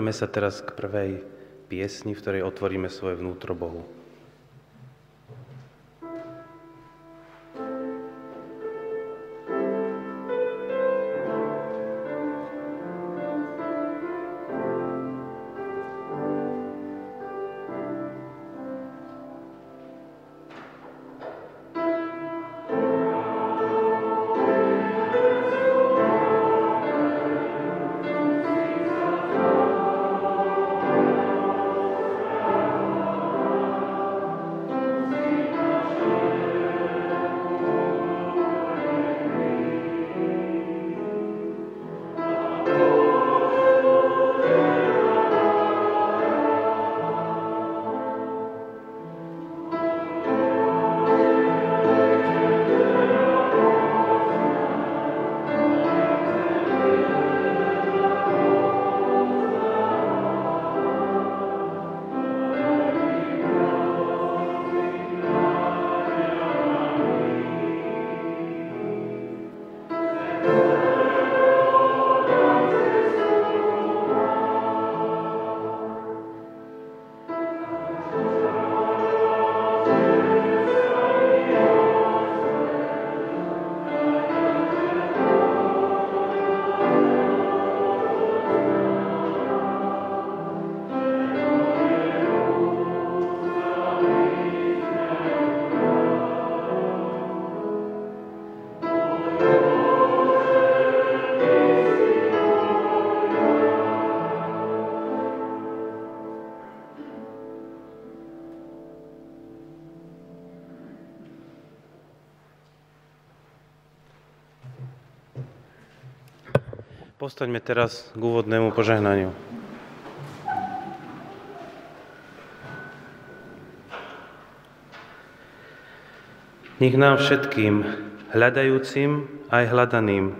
Pripojme sa teraz k prvej piesni, v ktorej otvoríme svoje vnútro Bohu. Postaňme teraz k úvodnému požehnaniu. Nech nám všetkým, hľadajúcim aj hľadaným,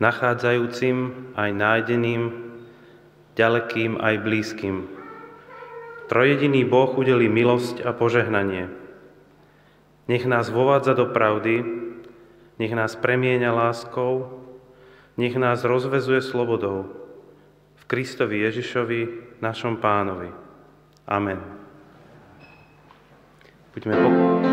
nachádzajúcim aj nájdeným, ďalekým aj blízkym. Trojediný Boh udelí milosť a požehnanie. Nech nás vovádza do pravdy, nech nás premieňa láskou, nech nás rozvezuje slobodou v Kristovi Ježišovi, našom pánovi. Amen. Buďme pokojní.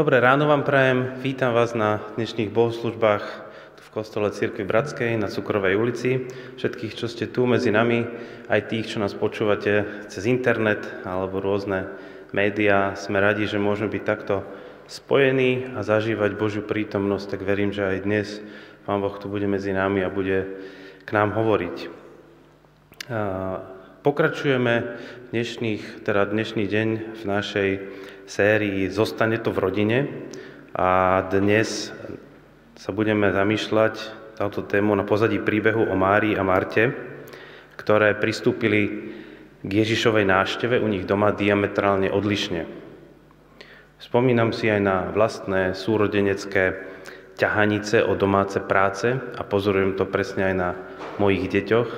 Dobré ráno vám prajem. Vítam vás na dnešných bohoslužbách v kostole Církvy Bratskej na Cukrovej ulici. Všetkých, čo ste tu medzi nami, aj tých, čo nás počúvate cez internet alebo rôzne médiá. Sme radi, že môžeme byť takto spojení a zažívať Božiu prítomnosť, tak verím, že aj dnes Pán Boh tu bude medzi nami a bude k nám hovoriť. Pokračujeme dnešných, teda dnešný deň v našej sérii Zostane to v rodine a dnes sa budeme zamýšľať táto tému na pozadí príbehu o Márii a Marte, ktoré pristúpili k Ježišovej nášteve u nich doma diametrálne odlišne. Spomínam si aj na vlastné súrodenecké ťahanice o domáce práce a pozorujem to presne aj na mojich deťoch.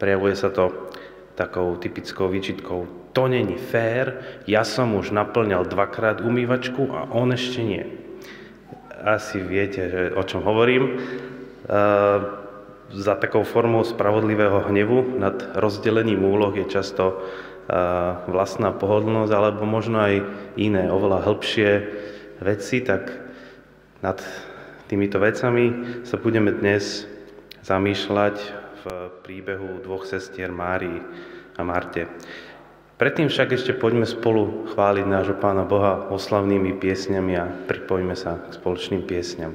Prejavuje sa to takou typickou výčitkou. To není fér, ja som už naplňal dvakrát umývačku a on ešte nie. Asi viete, že, o čom hovorím. E, za takou formou spravodlivého hnevu nad rozdelením úloh je často e, vlastná pohodlnosť, alebo možno aj iné, oveľa hĺbšie veci, tak nad týmito vecami sa budeme dnes zamýšľať v príbehu dvoch sestier Márii a Marte. Predtým však ešte poďme spolu chváliť nášho Pána Boha oslavnými piesňami a pripojme sa k spoločným piesňam.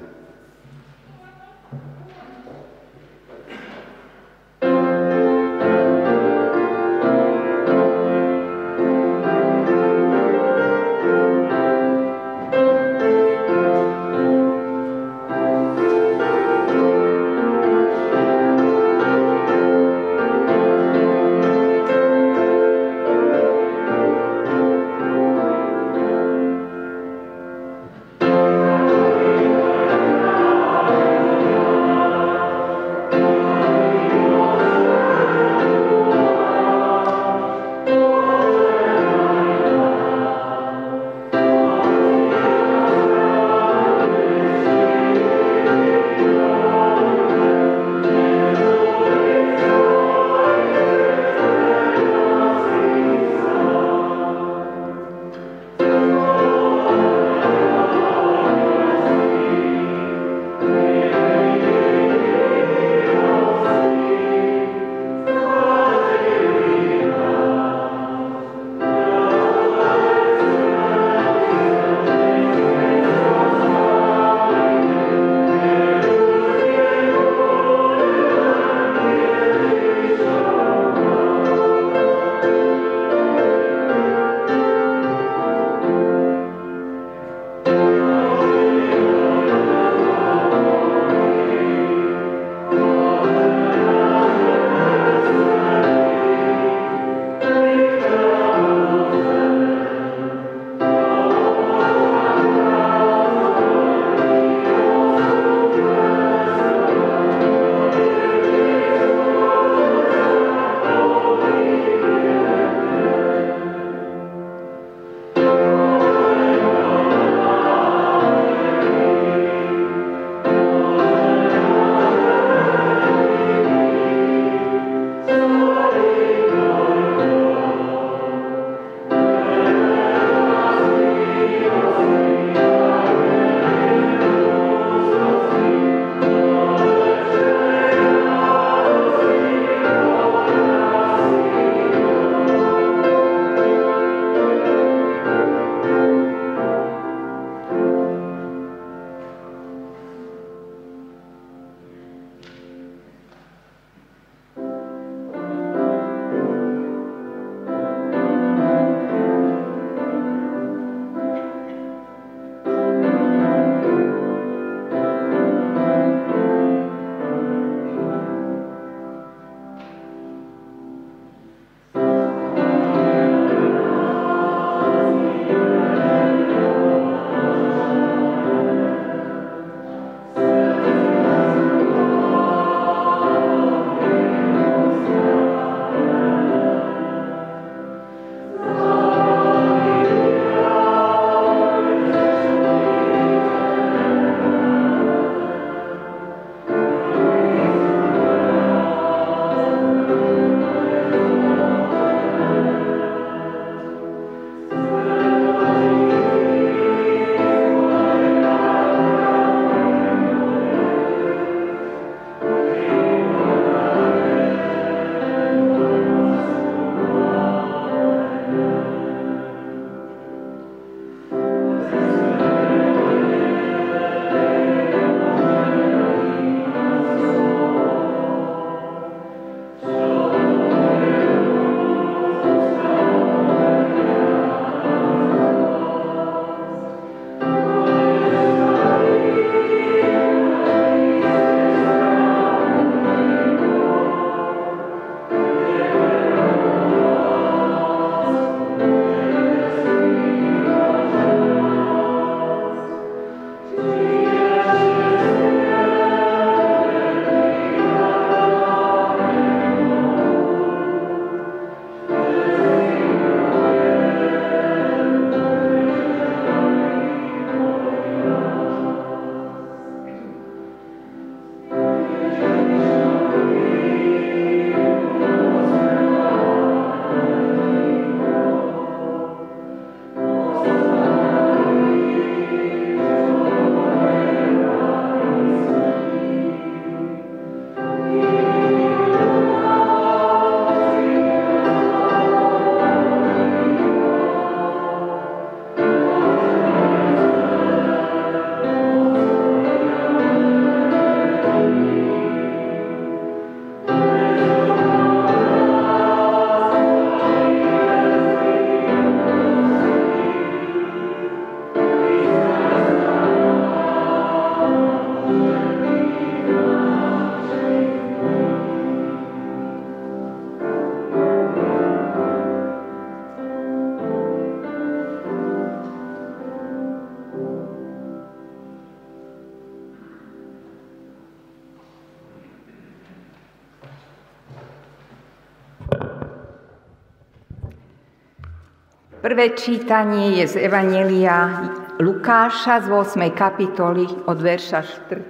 Prvé čítanie je z Evanelia Lukáša z 8. kapitoly od verša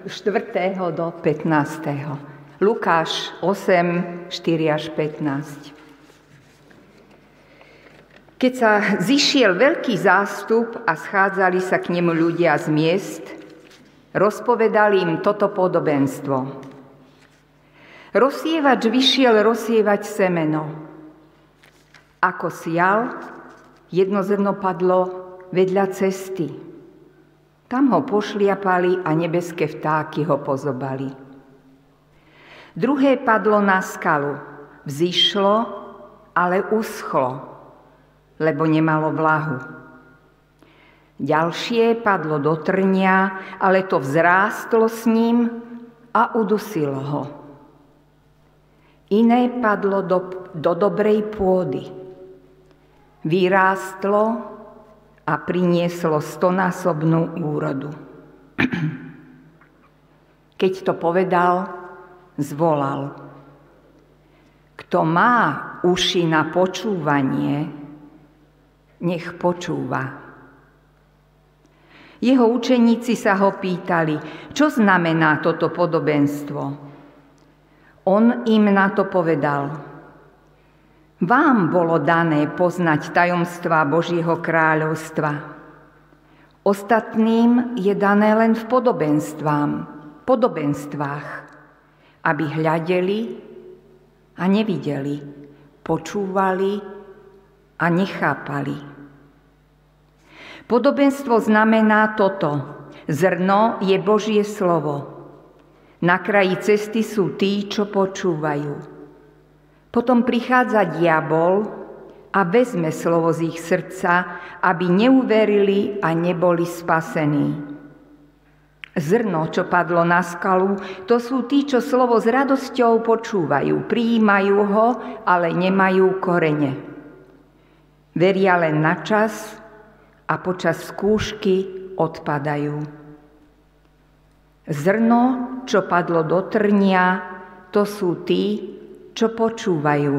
4. do 15. Lukáš 8, 4 až 15. Keď sa zišiel veľký zástup a schádzali sa k nemu ľudia z miest, rozpovedali im toto podobenstvo. Rozsievač vyšiel rozsievať semeno. Ako sial, Jedno zrno padlo vedľa cesty. Tam ho pošliapali a nebeské vtáky ho pozobali. Druhé padlo na skalu. Vzýšlo, ale uschlo, lebo nemalo vlahu. Ďalšie padlo do trnia, ale to vzrástlo s ním a udusilo ho. Iné padlo do, do dobrej pôdy vyrástlo a prinieslo stonásobnú úrodu. Keď to povedal, zvolal. Kto má uši na počúvanie, nech počúva. Jeho učeníci sa ho pýtali, čo znamená toto podobenstvo. On im na to povedal – vám bolo dané poznať tajomstva Božieho kráľovstva. Ostatným je dané len v podobenstvám, podobenstvách, aby hľadeli a nevideli, počúvali a nechápali. Podobenstvo znamená toto. Zrno je Božie slovo. Na kraji cesty sú tí, čo počúvajú. Potom prichádza diabol a vezme slovo z ich srdca, aby neuverili a neboli spasení. Zrno, čo padlo na skalu, to sú tí, čo slovo s radosťou počúvajú, prijímajú ho, ale nemajú korene. Veria len na čas a počas skúšky odpadajú. Zrno, čo padlo do trnia, to sú tí, čo počúvajú,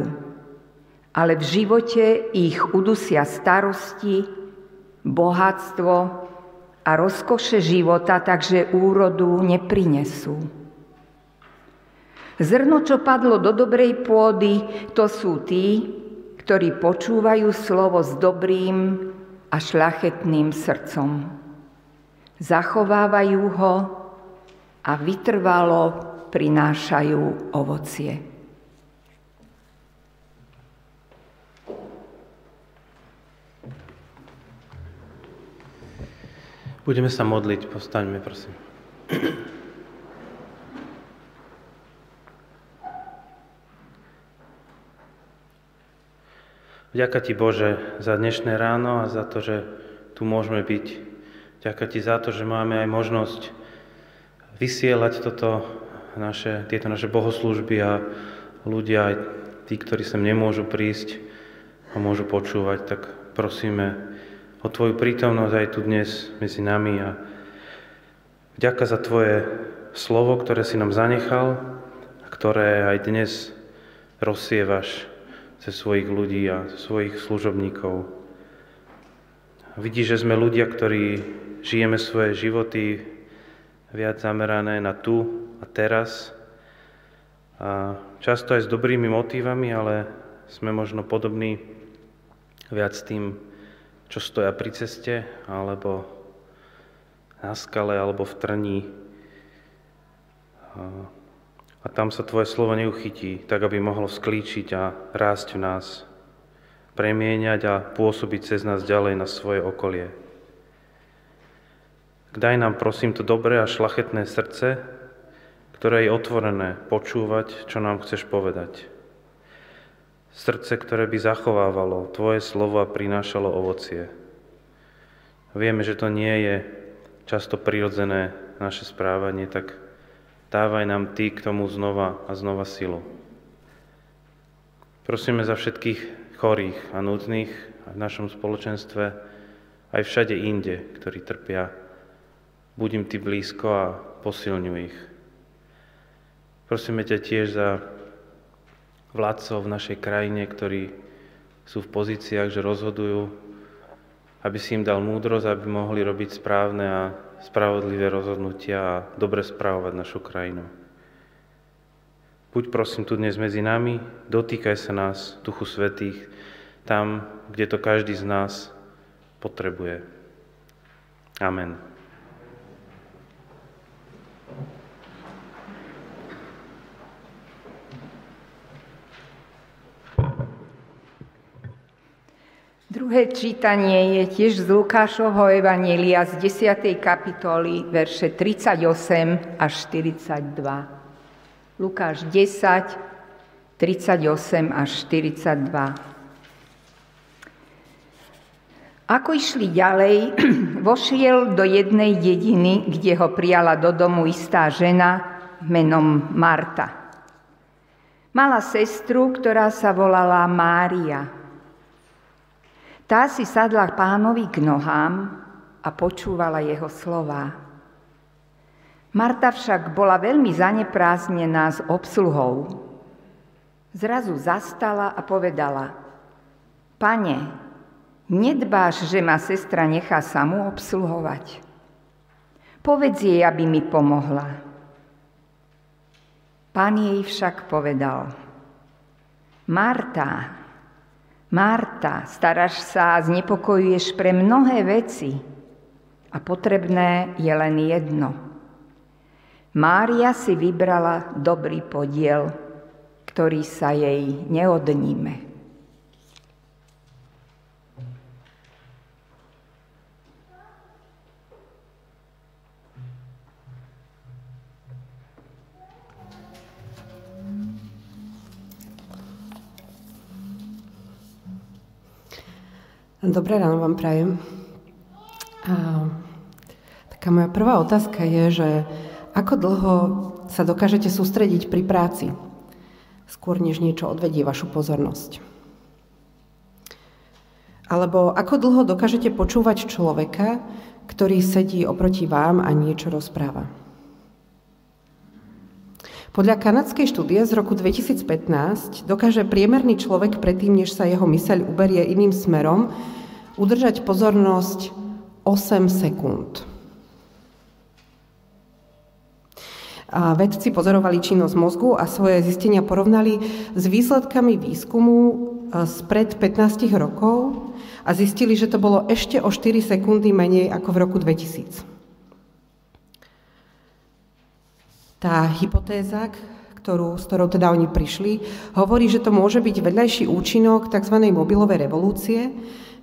ale v živote ich udusia starosti, bohatstvo a rozkoše života, takže úrodu neprinesú. Zrno, čo padlo do dobrej pôdy, to sú tí, ktorí počúvajú slovo s dobrým a šľachetným srdcom. Zachovávajú ho a vytrvalo prinášajú ovocie. Budeme sa modliť, postaňme, prosím. Vďaka Ti, Bože, za dnešné ráno a za to, že tu môžeme byť. Vďaka Ti za to, že máme aj možnosť vysielať toto naše, tieto naše bohoslúžby a ľudia, aj tí, ktorí sem nemôžu prísť a môžu počúvať, tak prosíme, o Tvoju prítomnosť aj tu dnes medzi nami a vďaka za Tvoje slovo, ktoré si nám zanechal a ktoré aj dnes rozsievaš cez svojich ľudí a svojich služobníkov. Vidíš, že sme ľudia, ktorí žijeme svoje životy viac zamerané na tu a teraz a často aj s dobrými motívami, ale sme možno podobní viac tým čo stoja pri ceste, alebo na skale, alebo v trní. A tam sa Tvoje slovo neuchytí, tak aby mohlo sklíčiť a rásť v nás, premieňať a pôsobiť cez nás ďalej na svoje okolie. Daj nám, prosím, to dobré a šlachetné srdce, ktoré je otvorené počúvať, čo nám chceš povedať. Srdce, ktoré by zachovávalo Tvoje slovo a prinášalo ovocie. Vieme, že to nie je často prirodzené naše správanie, tak dávaj nám Ty k tomu znova a znova silu. Prosíme za všetkých chorých a nudných v našom spoločenstve, aj všade inde, ktorí trpia. Buď im Ty blízko a posilňuj ich. Prosíme ťa tiež za vládcov v našej krajine, ktorí sú v pozíciách, že rozhodujú aby si im dal múdrosť, aby mohli robiť správne a spravodlivé rozhodnutia a dobre správovať našu krajinu. Buď prosím tu dnes medzi nami, dotýkaj sa nás, Duchu Svetých, tam, kde to každý z nás potrebuje. Amen. Druhé čítanie je tiež z Lukášovho Evanielia z 10. kapitoly, verše 38 až 42. Lukáš 10, 38 až 42. Ako išli ďalej, vošiel do jednej dediny, kde ho prijala do domu istá žena menom Marta. Mala sestru, ktorá sa volala Mária. Tá si sadla pánovi k nohám a počúvala jeho slová. Marta však bola veľmi zanepráznená s obsluhou. Zrazu zastala a povedala, Pane, nedbáš, že ma sestra nechá samú obsluhovať? Povedz jej, aby mi pomohla. Pán jej však povedal, Marta, Marta, staráš sa a znepokojuješ pre mnohé veci a potrebné je len jedno. Mária si vybrala dobrý podiel, ktorý sa jej neodníme. Dobré ráno vám prajem. A taká moja prvá otázka je, že ako dlho sa dokážete sústrediť pri práci, skôr než niečo odvedie vašu pozornosť? Alebo ako dlho dokážete počúvať človeka, ktorý sedí oproti vám a niečo rozpráva? Podľa kanadskej štúdie z roku 2015 dokáže priemerný človek predtým, než sa jeho myseľ uberie iným smerom, udržať pozornosť 8 sekúnd. A vedci pozorovali činnosť mozgu a svoje zistenia porovnali s výsledkami výskumu e, spred 15 rokov a zistili, že to bolo ešte o 4 sekundy menej ako v roku 2000. Tá hypotéza, ktorú, s ktorou teda oni prišli, hovorí, že to môže byť vedľajší účinok tzv. mobilovej revolúcie,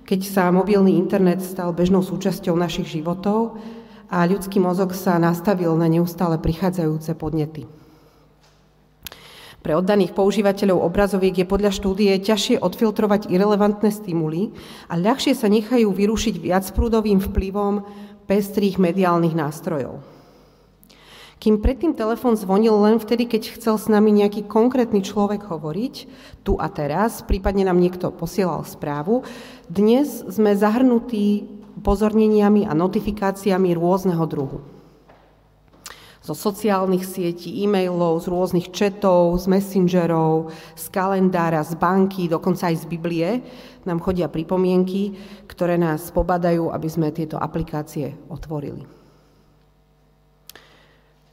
keď sa mobilný internet stal bežnou súčasťou našich životov a ľudský mozog sa nastavil na neustále prichádzajúce podnety. Pre oddaných používateľov obrazoviek je podľa štúdie ťažšie odfiltrovať irrelevantné stimuly a ľahšie sa nechajú vyrušiť viacprúdovým vplyvom pestrých mediálnych nástrojov. Kým predtým telefón zvonil len vtedy, keď chcel s nami nejaký konkrétny človek hovoriť, tu a teraz, prípadne nám niekto posielal správu, dnes sme zahrnutí pozorneniami a notifikáciami rôzneho druhu. Zo sociálnych sietí, e-mailov, z rôznych četov, z messengerov, z kalendára, z banky, dokonca aj z Biblie nám chodia pripomienky, ktoré nás pobadajú, aby sme tieto aplikácie otvorili.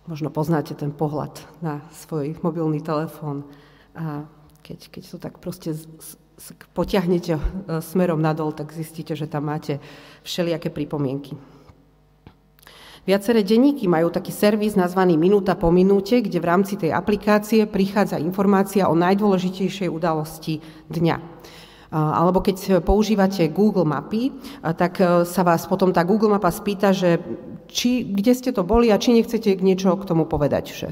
Možno poznáte ten pohľad na svoj mobilný telefón a keď, keď to tak proste z, z, potiahnete e, smerom nadol, tak zistíte, že tam máte všelijaké pripomienky. Viaceré denníky majú taký servis nazvaný Minúta po minúte, kde v rámci tej aplikácie prichádza informácia o najdôležitejšej udalosti dňa. Alebo keď používate Google mapy, tak e, sa vás potom tá Google mapa spýta, že či, kde ste to boli a či nechcete niečo k tomu povedať, že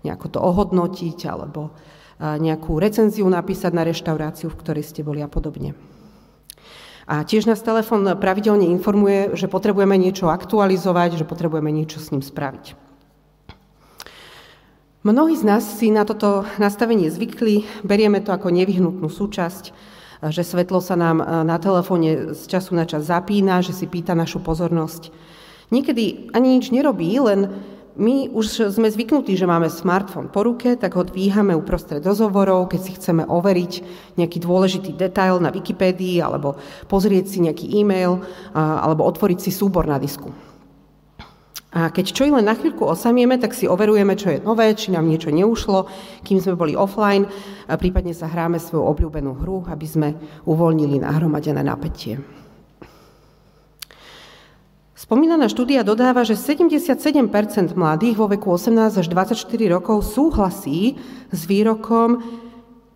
nejako to ohodnotiť alebo nejakú recenziu napísať na reštauráciu, v ktorej ste boli a podobne. A tiež nás telefon pravidelne informuje, že potrebujeme niečo aktualizovať, že potrebujeme niečo s ním spraviť. Mnohí z nás si na toto nastavenie zvykli, berieme to ako nevyhnutnú súčasť, že svetlo sa nám na telefóne z času na čas zapína, že si pýta našu pozornosť Niekedy ani nič nerobí, len my už sme zvyknutí, že máme smartfón po ruke, tak ho dvíhame uprostred rozhovorov, keď si chceme overiť nejaký dôležitý detail na Wikipédii, alebo pozrieť si nejaký e-mail, alebo otvoriť si súbor na disku. A keď čo len na chvíľku osamieme, tak si overujeme, čo je nové, či nám niečo neušlo, kým sme boli offline, prípadne sa hráme svoju obľúbenú hru, aby sme uvoľnili nahromadené napätie. Spomínaná štúdia dodáva, že 77% mladých vo veku 18 až 24 rokov súhlasí s výrokom,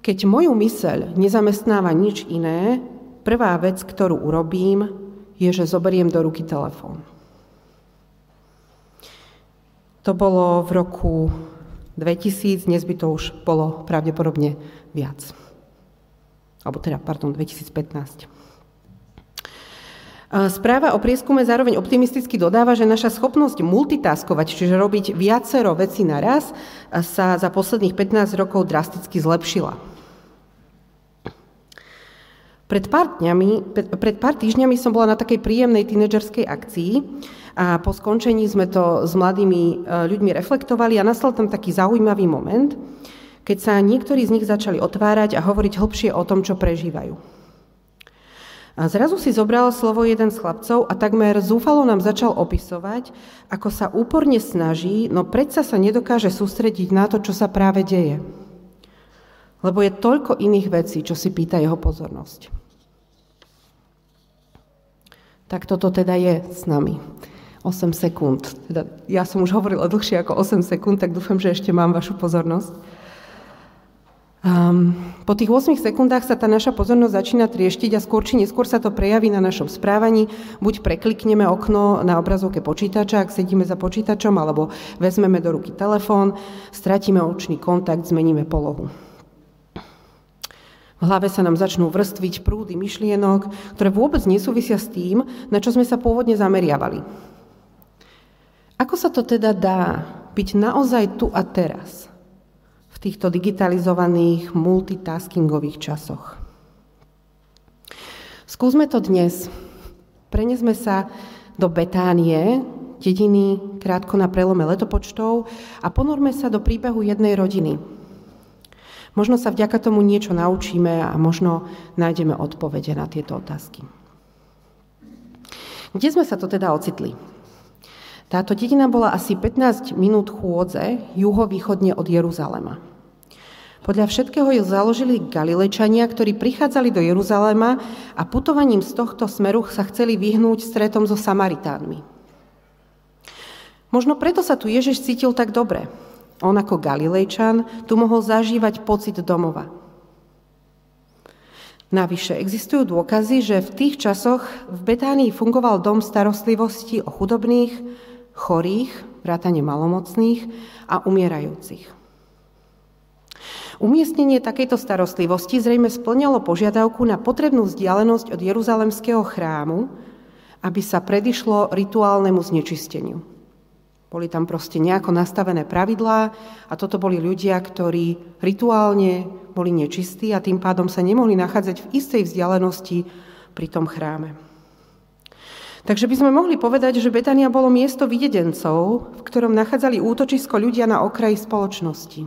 keď moju myseľ nezamestnáva nič iné, prvá vec, ktorú urobím, je, že zoberiem do ruky telefón. To bolo v roku 2000, dnes by to už bolo pravdepodobne viac. Alebo teda, pardon, 2015. Správa o prieskume zároveň optimisticky dodáva, že naša schopnosť multitaskovať, čiže robiť viacero vecí naraz, sa za posledných 15 rokov drasticky zlepšila. Pred pár, dňami, pred pár týždňami som bola na takej príjemnej tínedžerskej akcii, a po skončení sme to s mladými e, ľuďmi reflektovali a nastal tam taký zaujímavý moment, keď sa niektorí z nich začali otvárať a hovoriť hlbšie o tom, čo prežívajú. A zrazu si zobral slovo jeden z chlapcov a takmer zúfalo nám začal opisovať, ako sa úporne snaží, no predsa sa nedokáže sústrediť na to, čo sa práve deje. Lebo je toľko iných vecí, čo si pýta jeho pozornosť. Tak toto teda je s nami. 8 sekúnd. Teda ja som už hovorila dlhšie ako 8 sekúnd, tak dúfam, že ešte mám vašu pozornosť. Um, po tých 8 sekundách sa tá naša pozornosť začína trieštiť a skôr či neskôr sa to prejaví na našom správaní. Buď preklikneme okno na obrazovke počítača, ak sedíme za počítačom, alebo vezmeme do ruky telefón, stratíme očný kontakt, zmeníme polohu. V hlave sa nám začnú vrstviť prúdy myšlienok, ktoré vôbec nesúvisia s tým, na čo sme sa pôvodne zameriavali. Ako sa to teda dá byť naozaj tu a teraz v týchto digitalizovaných multitaskingových časoch? Skúsme to dnes. Prenesme sa do Betánie, dediny krátko na prelome letopočtov a ponorme sa do príbehu jednej rodiny. Možno sa vďaka tomu niečo naučíme a možno nájdeme odpovede na tieto otázky. Kde sme sa to teda ocitli? Táto dedina bola asi 15 minút chôdze juhovýchodne od Jeruzalema. Podľa všetkého ju založili Galilečania, ktorí prichádzali do Jeruzalema a putovaním z tohto smeru sa chceli vyhnúť stretom so Samaritánmi. Možno preto sa tu Ježiš cítil tak dobre. On ako Galilejčan tu mohol zažívať pocit domova. Navyše existujú dôkazy, že v tých časoch v Betánii fungoval dom starostlivosti o chudobných, chorých, vrátane malomocných a umierajúcich. Umiestnenie takejto starostlivosti zrejme splňalo požiadavku na potrebnú vzdialenosť od Jeruzalemského chrámu, aby sa predišlo rituálnemu znečisteniu. Boli tam proste nejako nastavené pravidlá a toto boli ľudia, ktorí rituálne boli nečistí a tým pádom sa nemohli nachádzať v istej vzdialenosti pri tom chráme. Takže by sme mohli povedať, že Betania bolo miesto videdencov, v ktorom nachádzali útočisko ľudia na okraji spoločnosti.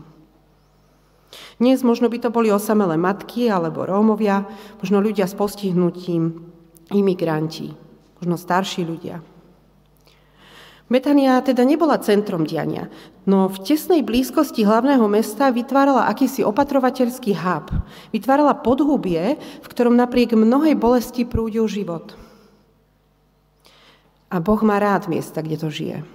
Dnes možno by to boli osamelé matky alebo Rómovia, možno ľudia s postihnutím, imigranti, možno starší ľudia. Betania teda nebola centrom diania, no v tesnej blízkosti hlavného mesta vytvárala akýsi opatrovateľský hub. Vytvárala podhubie, v ktorom napriek mnohej bolesti prúdil život. A Boh má rád miesta, kde to žije.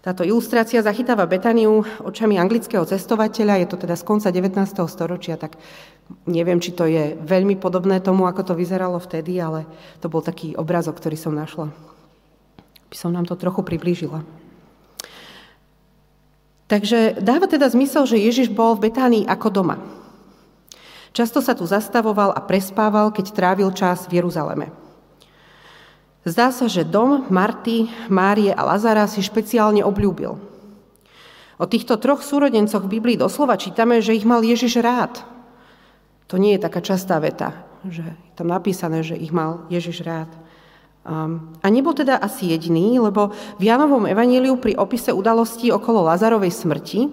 Táto ilustrácia zachytáva Betaniu očami anglického cestovateľa, je to teda z konca 19. storočia, tak neviem, či to je veľmi podobné tomu, ako to vyzeralo vtedy, ale to bol taký obrazok, ktorý som našla. By som nám to trochu priblížila. Takže dáva teda zmysel, že Ježiš bol v Betánii ako doma. Často sa tu zastavoval a prespával, keď trávil čas v Jeruzaleme. Zdá sa, že dom Marty, Márie a Lazara si špeciálne obľúbil. O týchto troch súrodencoch v Biblii doslova čítame, že ich mal Ježiš rád. To nie je taká častá veta, že je tam napísané, že ich mal Ježiš rád. A nebol teda asi jediný, lebo v Janovom evaníliu pri opise udalostí okolo Lazarovej smrti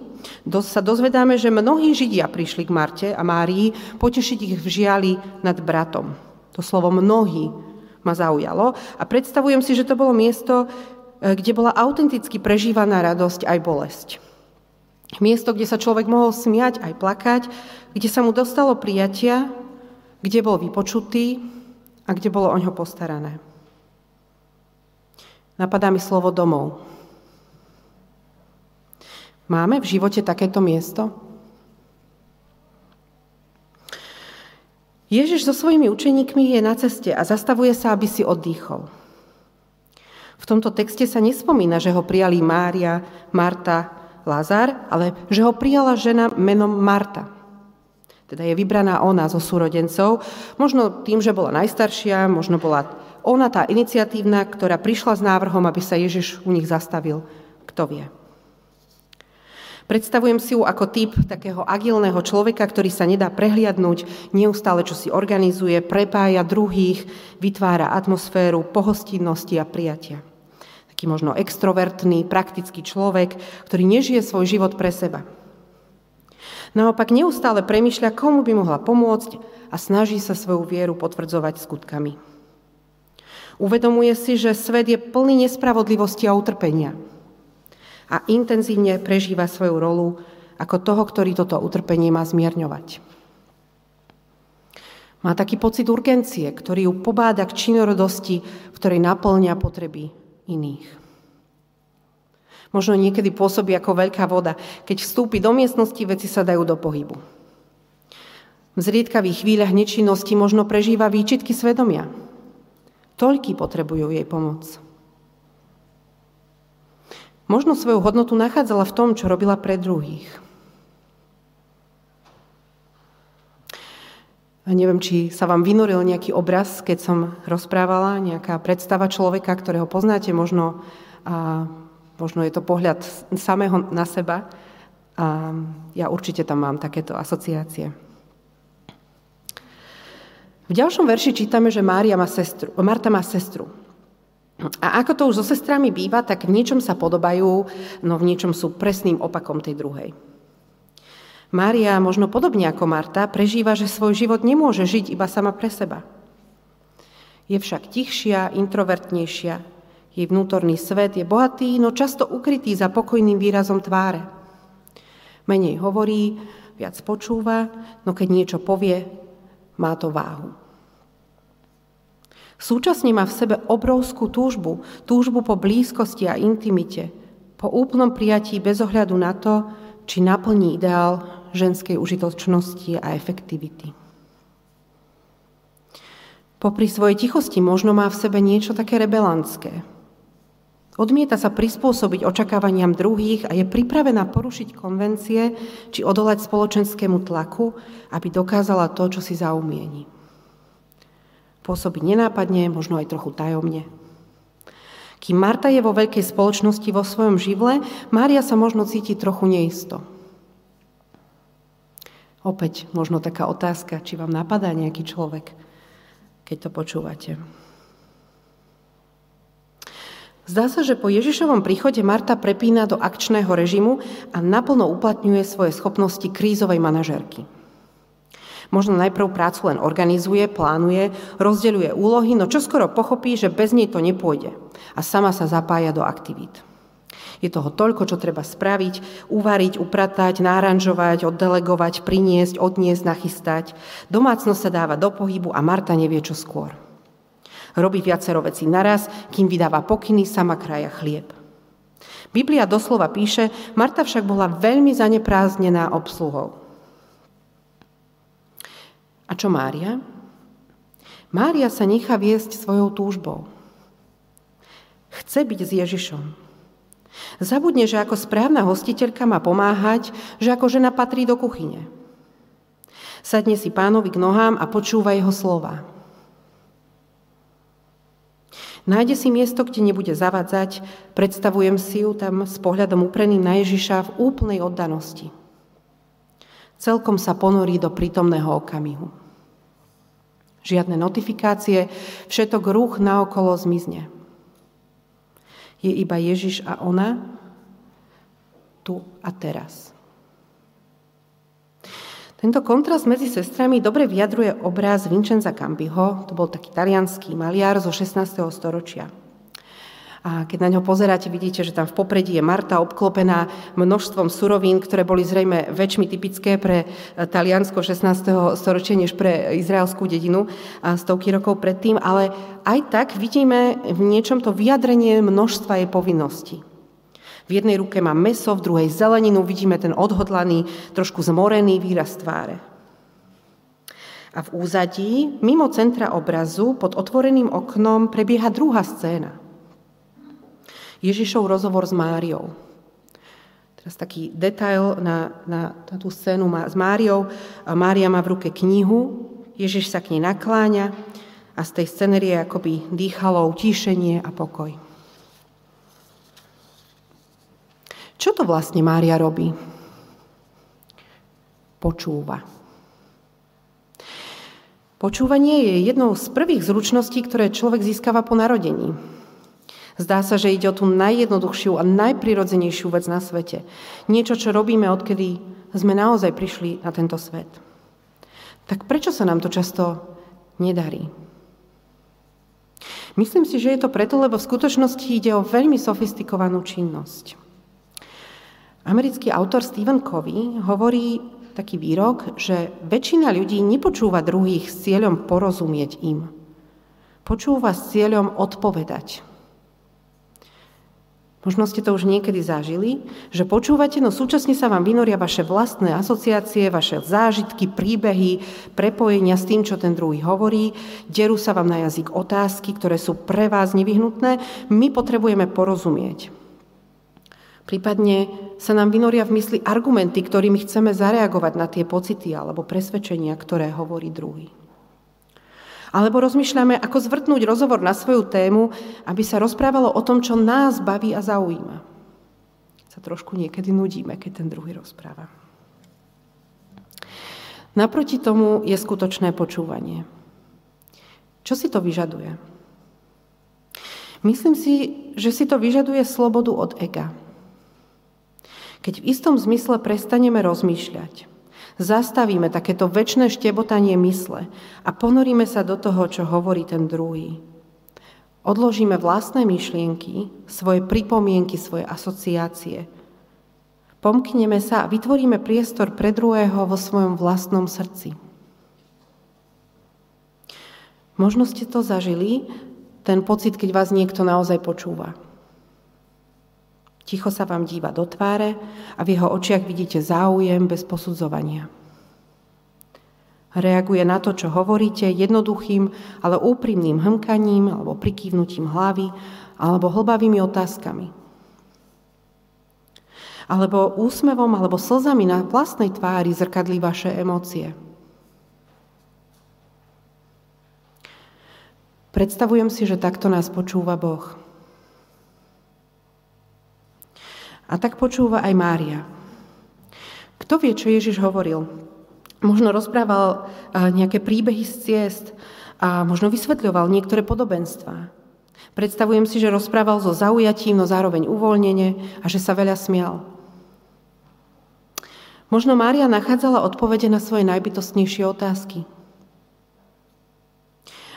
sa dozvedáme, že mnohí Židia prišli k Marte a Márii potešiť ich v žiali nad bratom. To slovo mnohí ma zaujalo a predstavujem si, že to bolo miesto, e, kde bola autenticky prežívaná radosť aj bolesť. Miesto, kde sa človek mohol smiať aj plakať, kde sa mu dostalo prijatia, kde bol vypočutý a kde bolo o ňo postarané. Napadá mi slovo domov. Máme v živote takéto miesto? Ježiš so svojimi učeníkmi je na ceste a zastavuje sa, aby si oddychol. V tomto texte sa nespomína, že ho prijali Mária, Marta, Lazar, ale že ho prijala žena menom Marta. Teda je vybraná ona zo súrodencov, možno tým, že bola najstaršia, možno bola ona tá iniciatívna, ktorá prišla s návrhom, aby sa Ježiš u nich zastavil. Kto vie? Predstavujem si ju ako typ takého agilného človeka, ktorý sa nedá prehliadnúť, neustále čo si organizuje, prepája druhých, vytvára atmosféru pohostinnosti a prijatia. Taký možno extrovertný, praktický človek, ktorý nežije svoj život pre seba. Naopak neustále premýšľa, komu by mohla pomôcť a snaží sa svoju vieru potvrdzovať skutkami. Uvedomuje si, že svet je plný nespravodlivosti a utrpenia. A intenzívne prežíva svoju rolu ako toho, ktorý toto utrpenie má zmierňovať. Má taký pocit urgencie, ktorý ju pobáda k činorodosti, v ktorej naplňa potreby iných. Možno niekedy pôsobí ako veľká voda. Keď vstúpi do miestnosti, veci sa dajú do pohybu. V zriedkavých chvíľach nečinnosti možno prežíva výčitky svedomia. Toľky potrebujú jej pomoc. Možno svoju hodnotu nachádzala v tom, čo robila pre druhých. A neviem, či sa vám vynoril nejaký obraz, keď som rozprávala, nejaká predstava človeka, ktorého poznáte, možno, a, možno je to pohľad samého na seba. A ja určite tam mám takéto asociácie. V ďalšom verši čítame, že Mária má sestru, Marta má sestru. A ako to už so sestrami býva, tak v niečom sa podobajú, no v niečom sú presným opakom tej druhej. Mária, možno podobne ako Marta, prežíva, že svoj život nemôže žiť iba sama pre seba. Je však tichšia, introvertnejšia. Jej vnútorný svet je bohatý, no často ukrytý za pokojným výrazom tváre. Menej hovorí, viac počúva, no keď niečo povie, má to váhu. Súčasne má v sebe obrovskú túžbu, túžbu po blízkosti a intimite, po úplnom prijatí bez ohľadu na to, či naplní ideál ženskej užitočnosti a efektivity. Popri svojej tichosti možno má v sebe niečo také rebelantské, Odmieta sa prispôsobiť očakávaniam druhých a je pripravená porušiť konvencie či odolať spoločenskému tlaku, aby dokázala to, čo si zaumieni. Pôsobí nenápadne, možno aj trochu tajomne. Kým Marta je vo veľkej spoločnosti vo svojom živle, Mária sa možno cíti trochu neisto. Opäť možno taká otázka, či vám napadá nejaký človek, keď to počúvate. Zdá sa, že po Ježišovom príchode Marta prepína do akčného režimu a naplno uplatňuje svoje schopnosti krízovej manažerky. Možno najprv prácu len organizuje, plánuje, rozdeľuje úlohy, no čoskoro pochopí, že bez nej to nepôjde a sama sa zapája do aktivít. Je toho toľko, čo treba spraviť, uvariť, upratať, náranžovať, oddelegovať, priniesť, odniesť, nachystať. Domácnosť sa dáva do pohybu a Marta nevie, čo skôr. Robí viacero vecí naraz, kým vydáva pokyny, sama kraja chlieb. Biblia doslova píše, Marta však bola veľmi zaneprázdnená obsluhou. A čo Mária? Mária sa nechá viesť svojou túžbou. Chce byť s Ježišom. Zabudne, že ako správna hostiteľka má pomáhať, že ako žena patrí do kuchyne. Sadne si pánovi k nohám a počúva jeho slova. Nájde si miesto, kde nebude zavadzať, predstavujem si ju tam s pohľadom upreným na Ježiša v úplnej oddanosti. Celkom sa ponorí do prítomného okamihu. Žiadne notifikácie, všetok ruch naokolo zmizne. Je iba Ježiš a ona tu a teraz. Tento kontrast medzi sestrami dobre vyjadruje obraz Vincenza Cambiho, to bol taký talianský maliar zo 16. storočia. A keď na ňo pozeráte, vidíte, že tam v popredí je Marta obklopená množstvom surovín, ktoré boli zrejme väčšmi typické pre eh, Taliansko 16. storočia než pre izraelskú dedinu a stovky rokov predtým, ale aj tak vidíme v niečom to vyjadrenie množstva jej povinností. V jednej ruke má meso, v druhej zeleninu, vidíme ten odhodlaný, trošku zmorený výraz tváre. A v úzadí, mimo centra obrazu, pod otvoreným oknom, prebieha druhá scéna – Ježišov rozhovor s Máriou. Teraz taký detail na, na, na tú scénu s Máriou. Mária má v ruke knihu, Ježiš sa k nej nakláňa a z tej scenérie akoby dýchalo utíšenie a pokoj. Čo to vlastne Mária robí? Počúva. Počúvanie je jednou z prvých zručností, ktoré človek získava po narodení. Zdá sa, že ide o tú najjednoduchšiu a najprirodzenejšiu vec na svete. Niečo, čo robíme, odkedy sme naozaj prišli na tento svet. Tak prečo sa nám to často nedarí? Myslím si, že je to preto, lebo v skutočnosti ide o veľmi sofistikovanú činnosť. Americký autor Stephen Covey hovorí taký výrok, že väčšina ľudí nepočúva druhých s cieľom porozumieť im. Počúva s cieľom odpovedať. Možno ste to už niekedy zažili, že počúvate, no súčasne sa vám vynoria vaše vlastné asociácie, vaše zážitky, príbehy, prepojenia s tým, čo ten druhý hovorí, derú sa vám na jazyk otázky, ktoré sú pre vás nevyhnutné. My potrebujeme porozumieť. Prípadne sa nám vynoria v mysli argumenty, ktorými chceme zareagovať na tie pocity alebo presvedčenia, ktoré hovorí druhý. Alebo rozmýšľame, ako zvrtnúť rozhovor na svoju tému, aby sa rozprávalo o tom, čo nás baví a zaujíma. Sa trošku niekedy nudíme, keď ten druhý rozpráva. Naproti tomu je skutočné počúvanie. Čo si to vyžaduje? Myslím si, že si to vyžaduje slobodu od ega. Keď v istom zmysle prestaneme rozmýšľať, zastavíme takéto väčšie štebotanie mysle a ponoríme sa do toho, čo hovorí ten druhý. Odložíme vlastné myšlienky, svoje pripomienky, svoje asociácie. Pomkneme sa a vytvoríme priestor pre druhého vo svojom vlastnom srdci. Možno ste to zažili, ten pocit, keď vás niekto naozaj počúva. Ticho sa vám díva do tváre a v jeho očiach vidíte záujem bez posudzovania. Reaguje na to, čo hovoríte, jednoduchým, ale úprimným hmkaním alebo prikývnutím hlavy alebo hlbavými otázkami. Alebo úsmevom alebo slzami na vlastnej tvári zrkadlí vaše emócie. Predstavujem si, že takto nás počúva Boh. A tak počúva aj Mária. Kto vie, čo Ježiš hovoril? Možno rozprával eh, nejaké príbehy z ciest a možno vysvetľoval niektoré podobenstvá. Predstavujem si, že rozprával so zaujatím, no zároveň uvoľnenie a že sa veľa smial. Možno Mária nachádzala odpovede na svoje najbytostnejšie otázky.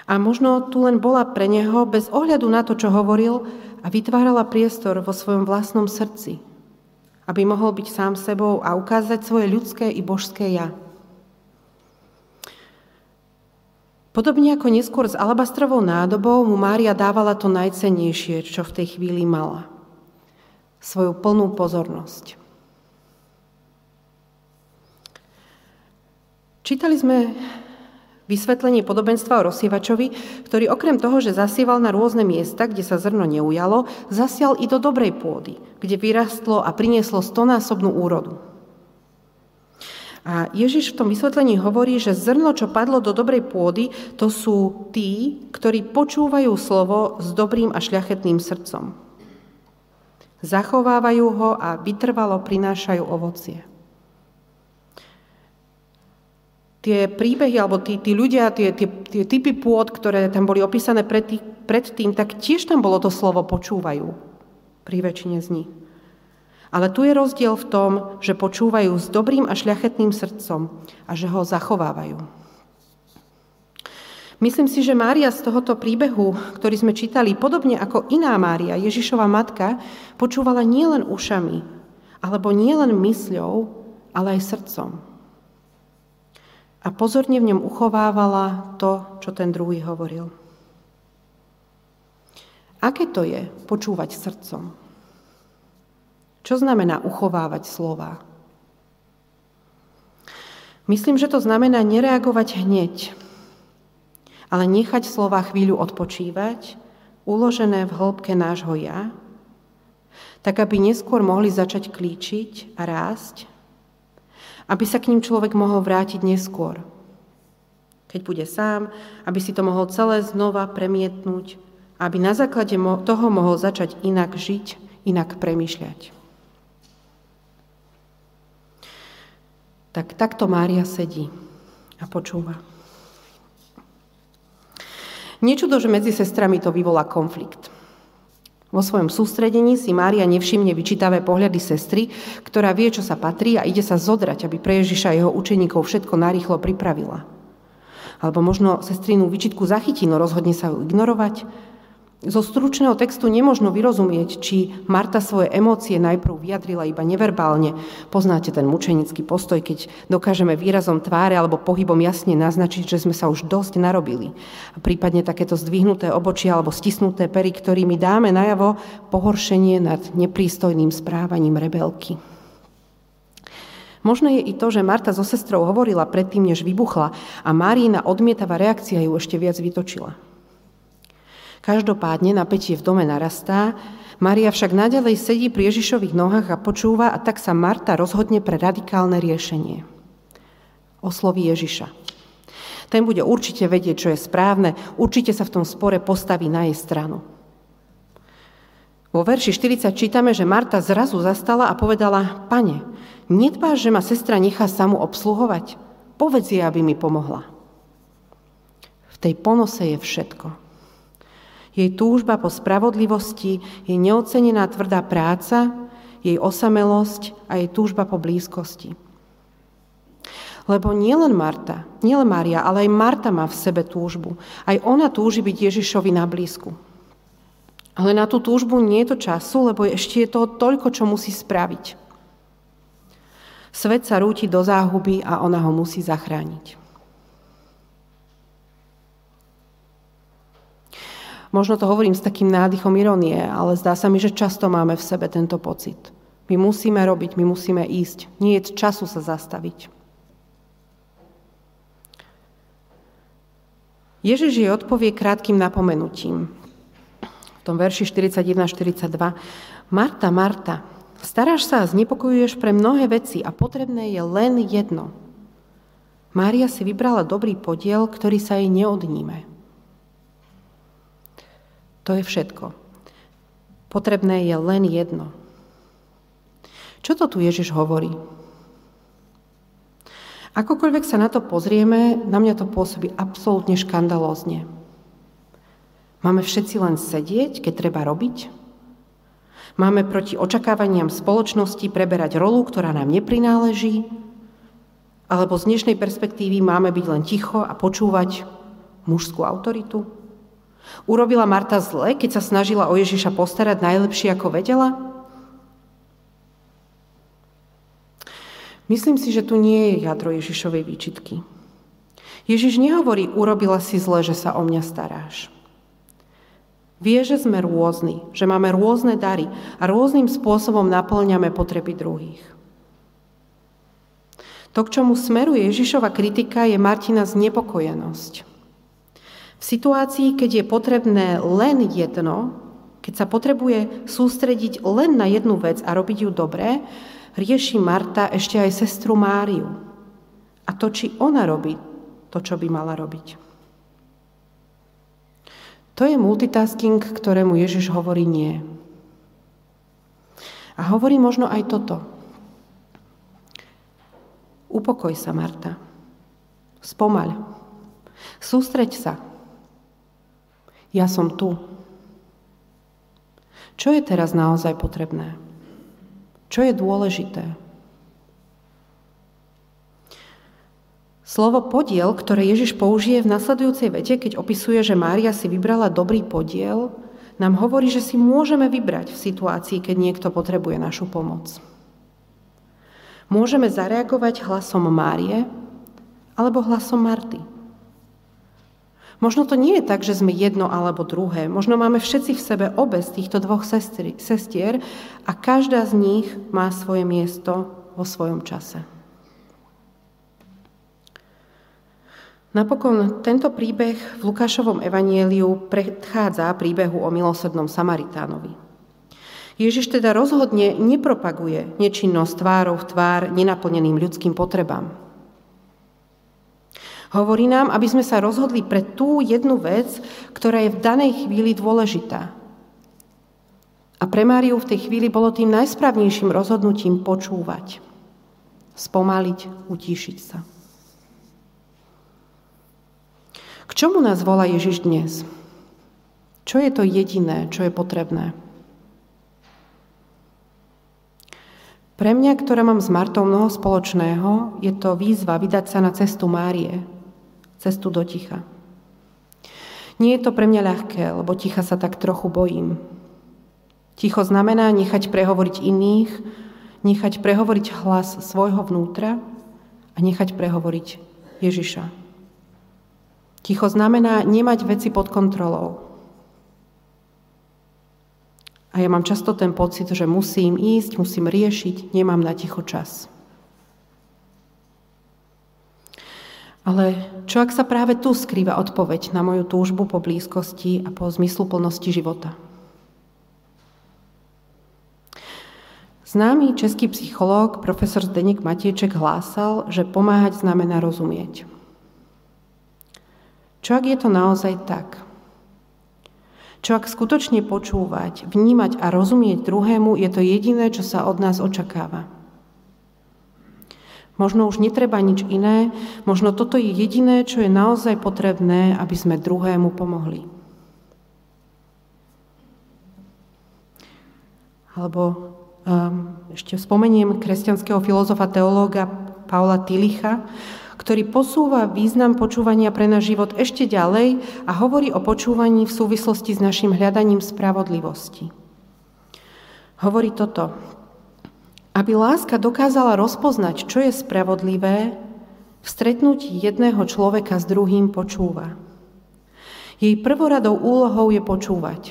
A možno tu len bola pre neho bez ohľadu na to, čo hovoril, a vytvárala priestor vo svojom vlastnom srdci, aby mohol byť sám sebou a ukázať svoje ľudské i božské ja. Podobne ako neskôr s alabastrovou nádobou mu Mária dávala to najcennejšie, čo v tej chvíli mala. Svoju plnú pozornosť. Čítali sme Vysvetlenie podobenstva o rozsievačovi, ktorý okrem toho, že zasieval na rôzne miesta, kde sa zrno neujalo, zasial i do dobrej pôdy, kde vyrastlo a prinieslo stonásobnú úrodu. A Ježiš v tom vysvetlení hovorí, že zrno, čo padlo do dobrej pôdy, to sú tí, ktorí počúvajú slovo s dobrým a šľachetným srdcom. Zachovávajú ho a vytrvalo prinášajú ovocie. Tie príbehy, alebo tí, tí ľudia, tie, tie, tie typy pôd, ktoré tam boli opísané predtým, pred tak tiež tam bolo to slovo počúvajú pri väčšine z nich. Ale tu je rozdiel v tom, že počúvajú s dobrým a šľachetným srdcom a že ho zachovávajú. Myslím si, že Mária z tohoto príbehu, ktorý sme čítali, podobne ako iná Mária, Ježišova matka, počúvala nielen ušami, alebo nielen mysľou, ale aj srdcom. A pozorne v ňom uchovávala to, čo ten druhý hovoril. Aké to je počúvať srdcom? Čo znamená uchovávať slova? Myslím, že to znamená nereagovať hneď, ale nechať slova chvíľu odpočívať, uložené v hĺbke nášho ja, tak aby neskôr mohli začať klíčiť a rásť, aby sa k ním človek mohol vrátiť neskôr. Keď bude sám, aby si to mohol celé znova premietnúť, aby na základe toho mohol začať inak žiť, inak premyšľať. Tak takto Mária sedí a počúva. Niečudo, že medzi sestrami to vyvolá konflikt. Vo svojom sústredení si Mária nevšimne vyčítavé pohľady sestry, ktorá vie, čo sa patrí a ide sa zodrať, aby pre Ježiša a jeho učeníkov všetko narýchlo pripravila. Alebo možno sestrinu vyčitku zachytí, no rozhodne sa ju ignorovať zo stručného textu nemožno vyrozumieť, či Marta svoje emócie najprv vyjadrila iba neverbálne. Poznáte ten mučenický postoj, keď dokážeme výrazom tváre alebo pohybom jasne naznačiť, že sme sa už dosť narobili. A prípadne takéto zdvihnuté obočia alebo stisnuté pery, ktorými dáme najavo pohoršenie nad neprístojným správaním rebelky. Možno je i to, že Marta so sestrou hovorila predtým, než vybuchla a Márína odmietavá reakcia ju ešte viac vytočila. Každopádne napätie v dome narastá, Maria však naďalej sedí pri Ježišových nohách a počúva a tak sa Marta rozhodne pre radikálne riešenie. Osloví Ježiša. Ten bude určite vedieť, čo je správne, určite sa v tom spore postaví na jej stranu. Vo verši 40 čítame, že Marta zrazu zastala a povedala, pane, nedbáš, že ma sestra nechá samu obsluhovať? Povedz jej, aby mi pomohla. V tej ponose je všetko. Jej túžba po spravodlivosti, jej neocenená tvrdá práca, jej osamelosť a jej túžba po blízkosti. Lebo nielen Marta, nielen Mária, ale aj Marta má v sebe túžbu. Aj ona túži byť Ježišovi na blízku. Ale na tú túžbu nie je to času, lebo ešte je toho toľko, čo musí spraviť. Svet sa rúti do záhuby a ona ho musí zachrániť. Možno to hovorím s takým nádychom ironie, ale zdá sa mi, že často máme v sebe tento pocit. My musíme robiť, my musíme ísť. Nie je času sa zastaviť. Ježiš jej odpovie krátkým napomenutím. V tom verši 41-42. Marta, Marta, staráš sa a znepokojuješ pre mnohé veci a potrebné je len jedno. Mária si vybrala dobrý podiel, ktorý sa jej neodníme. To je všetko. Potrebné je len jedno. Čo to tu Ježiš hovorí? Akokoľvek sa na to pozrieme, na mňa to pôsobí absolútne škandalózne. Máme všetci len sedieť, keď treba robiť? Máme proti očakávaniam spoločnosti preberať rolu, ktorá nám neprináleží? Alebo z dnešnej perspektívy máme byť len ticho a počúvať mužskú autoritu? Urobila Marta zle, keď sa snažila o Ježiša postarať najlepšie, ako vedela? Myslím si, že tu nie je jadro Ježišovej výčitky. Ježiš nehovorí, urobila si zle, že sa o mňa staráš. Vie, že sme rôzni, že máme rôzne dary a rôznym spôsobom naplňame potreby druhých. To, k čomu smeruje Ježišova kritika, je Martina znepokojenosť. V situácii, keď je potrebné len jedno, keď sa potrebuje sústrediť len na jednu vec a robiť ju dobre, rieši Marta ešte aj sestru Máriu. A to, či ona robí to, čo by mala robiť. To je multitasking, ktorému Ježiš hovorí nie. A hovorí možno aj toto. Upokoj sa, Marta. Spomaľ. Sústreď sa. Ja som tu. Čo je teraz naozaj potrebné? Čo je dôležité? Slovo podiel, ktoré Ježiš použije v nasledujúcej vete, keď opisuje, že Mária si vybrala dobrý podiel, nám hovorí, že si môžeme vybrať v situácii, keď niekto potrebuje našu pomoc. Môžeme zareagovať hlasom Márie alebo hlasom Marty. Možno to nie je tak, že sme jedno alebo druhé. Možno máme všetci v sebe obe z týchto dvoch sestier a každá z nich má svoje miesto vo svojom čase. Napokon tento príbeh v Lukášovom evanieliu predchádza príbehu o milosrdnom Samaritánovi. Ježiš teda rozhodne nepropaguje nečinnosť tvárov v tvár nenaplneným ľudským potrebám. Hovorí nám, aby sme sa rozhodli pre tú jednu vec, ktorá je v danej chvíli dôležitá. A pre Máriu v tej chvíli bolo tým najsprávnejším rozhodnutím počúvať, spomaliť, utíšiť sa. K čomu nás volá Ježiš dnes? Čo je to jediné, čo je potrebné? Pre mňa, ktorá mám s Martou mnoho spoločného, je to výzva vydať sa na cestu Márie, cestu do ticha. Nie je to pre mňa ľahké, lebo ticha sa tak trochu bojím. Ticho znamená nechať prehovoriť iných, nechať prehovoriť hlas svojho vnútra a nechať prehovoriť Ježiša. Ticho znamená nemať veci pod kontrolou. A ja mám často ten pocit, že musím ísť, musím riešiť, nemám na ticho čas. Ale čo ak sa práve tu skrýva odpoveď na moju túžbu po blízkosti a po zmysluplnosti života? Známy český psychológ profesor Zdeněk Matieček hlásal, že pomáhať znamená rozumieť. Čo ak je to naozaj tak? Čo ak skutočne počúvať, vnímať a rozumieť druhému je to jediné, čo sa od nás očakáva? Možno už netreba nič iné, možno toto je jediné, čo je naozaj potrebné, aby sme druhému pomohli. Alebo um, ešte spomeniem kresťanského filozofa, teológa Paula Tilicha, ktorý posúva význam počúvania pre náš život ešte ďalej a hovorí o počúvaní v súvislosti s našim hľadaním spravodlivosti. Hovorí toto. Aby láska dokázala rozpoznať, čo je spravodlivé, v stretnutí jedného človeka s druhým počúva. Jej prvoradou úlohou je počúvať.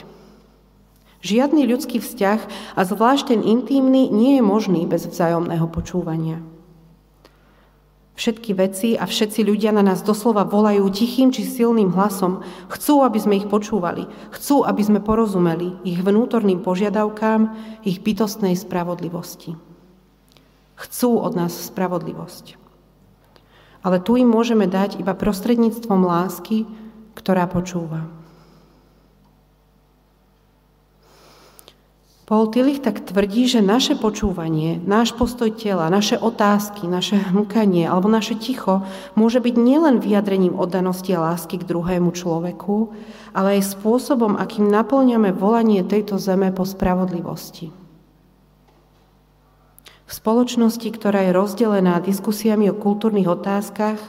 Žiadny ľudský vzťah, a zvlášť ten intímny, nie je možný bez vzájomného počúvania. Všetky veci a všetci ľudia na nás doslova volajú tichým či silným hlasom. Chcú, aby sme ich počúvali. Chcú, aby sme porozumeli ich vnútorným požiadavkám, ich bytostnej spravodlivosti. Chcú od nás spravodlivosť. Ale tu im môžeme dať iba prostredníctvom lásky, ktorá počúva. Paul Tillich tak tvrdí, že naše počúvanie, náš postoj tela, naše otázky, naše hmkanie alebo naše ticho môže byť nielen vyjadrením oddanosti a lásky k druhému človeku, ale aj spôsobom, akým naplňame volanie tejto zeme po spravodlivosti. V spoločnosti, ktorá je rozdelená diskusiami o kultúrnych otázkach,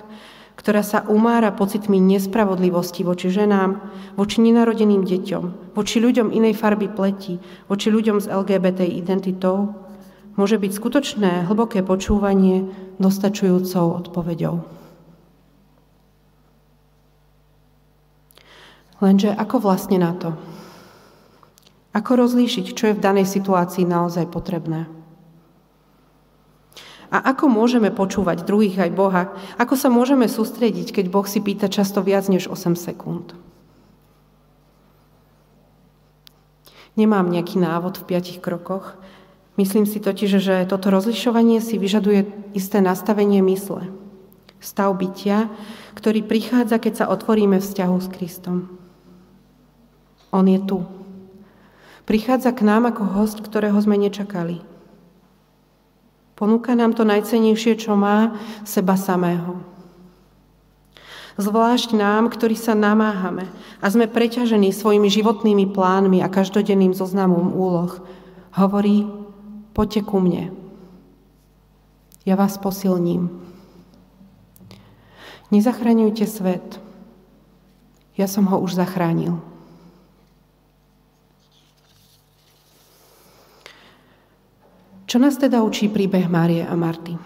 ktorá sa umára pocitmi nespravodlivosti voči ženám, voči nenarodeným deťom, voči ľuďom inej farby pleti, voči ľuďom s LGBT identitou, môže byť skutočné hlboké počúvanie dostačujúcou odpoveďou. Lenže ako vlastne na to? Ako rozlíšiť, čo je v danej situácii naozaj potrebné? A ako môžeme počúvať druhých aj Boha? Ako sa môžeme sústrediť, keď Boh si pýta často viac než 8 sekúnd? Nemám nejaký návod v piatich krokoch. Myslím si totiž, že toto rozlišovanie si vyžaduje isté nastavenie mysle. Stav bytia, ktorý prichádza, keď sa otvoríme vzťahu s Kristom. On je tu. Prichádza k nám ako host, ktorého sme nečakali. Ponúka nám to najcenejšie, čo má, seba samého. Zvlášť nám, ktorí sa namáhame a sme preťažení svojimi životnými plánmi a každodenným zoznamom úloh, hovorí, poďte ku mne. Ja vás posilním. Nezachraňujte svet. Ja som ho už zachránil. Čo nás teda učí príbeh Márie a Marty?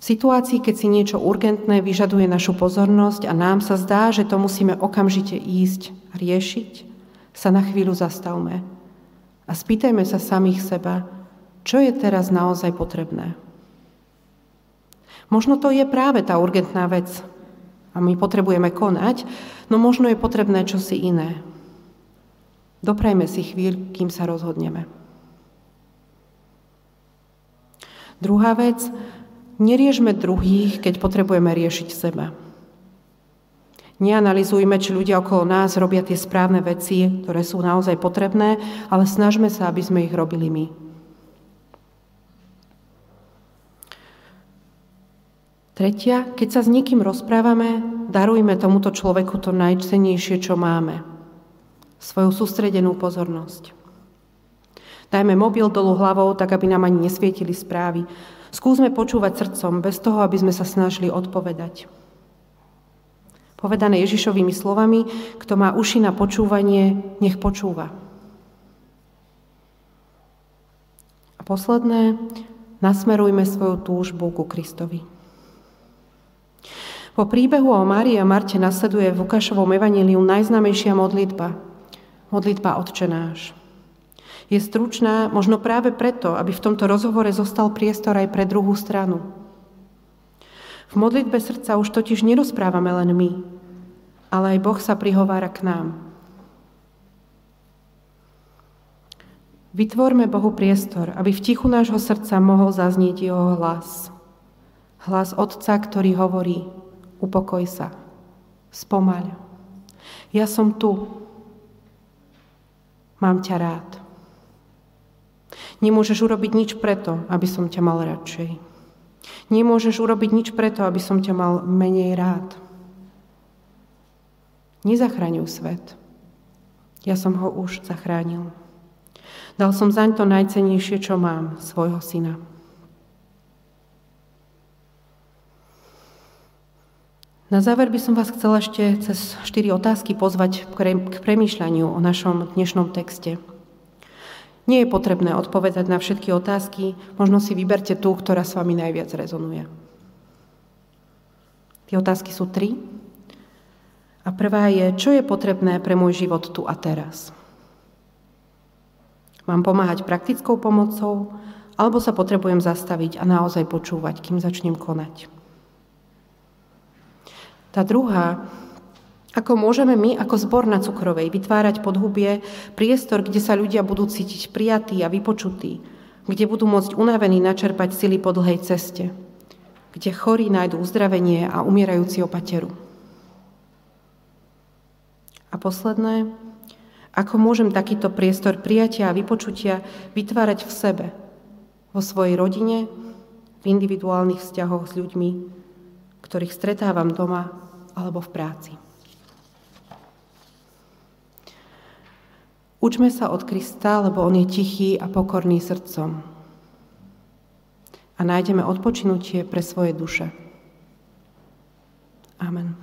V situácii, keď si niečo urgentné vyžaduje našu pozornosť a nám sa zdá, že to musíme okamžite ísť riešiť, sa na chvíľu zastavme a spýtajme sa samých seba, čo je teraz naozaj potrebné. Možno to je práve tá urgentná vec a my potrebujeme konať, no možno je potrebné čosi iné. Doprajme si chvíľ, kým sa rozhodneme. Druhá vec, neriežme druhých, keď potrebujeme riešiť seba. Neanalizujme, či ľudia okolo nás robia tie správne veci, ktoré sú naozaj potrebné, ale snažme sa, aby sme ich robili my. Tretia, keď sa s niekým rozprávame, darujme tomuto človeku to najcennejšie, čo máme svoju sústredenú pozornosť. Dajme mobil dolu hlavou, tak aby nám ani nesvietili správy. Skúsme počúvať srdcom, bez toho, aby sme sa snažili odpovedať. Povedané Ježišovými slovami, kto má uši na počúvanie, nech počúva. A posledné, nasmerujme svoju túžbu ku Kristovi. Po príbehu o Márii a Marte nasleduje v Lukášovom evaníliu najznamejšia modlitba, modlitba Otče náš. Je stručná možno práve preto, aby v tomto rozhovore zostal priestor aj pre druhú stranu. V modlitbe srdca už totiž nerozprávame len my, ale aj Boh sa prihovára k nám. Vytvorme Bohu priestor, aby v tichu nášho srdca mohol zaznieť jeho hlas. Hlas Otca, ktorý hovorí, upokoj sa, spomaľ. Ja som tu, Mám ťa rád. Nemôžeš urobiť nič preto, aby som ťa mal radšej. Nemôžeš urobiť nič preto, aby som ťa mal menej rád. Nezachraňuj svet. Ja som ho už zachránil. Dal som zaň to najcenejšie, čo mám, svojho syna. Na záver by som vás chcela ešte cez štyri otázky pozvať k premýšľaniu o našom dnešnom texte. Nie je potrebné odpovedať na všetky otázky, možno si vyberte tú, ktorá s vami najviac rezonuje. Tie otázky sú tri. A prvá je, čo je potrebné pre môj život tu a teraz? Mám pomáhať praktickou pomocou, alebo sa potrebujem zastaviť a naozaj počúvať, kým začnem konať? Tá druhá, ako môžeme my ako zbor na Cukrovej vytvárať podhubie, priestor, kde sa ľudia budú cítiť prijatí a vypočutí, kde budú môcť unavení načerpať sily po dlhej ceste, kde chorí nájdú uzdravenie a umierajúci opateru. A posledné, ako môžem takýto priestor prijatia a vypočutia vytvárať v sebe, vo svojej rodine, v individuálnych vzťahoch s ľuďmi, ktorých stretávam doma alebo v práci. Učme sa od Krista, lebo On je tichý a pokorný srdcom. A nájdeme odpočinutie pre svoje duše. Amen.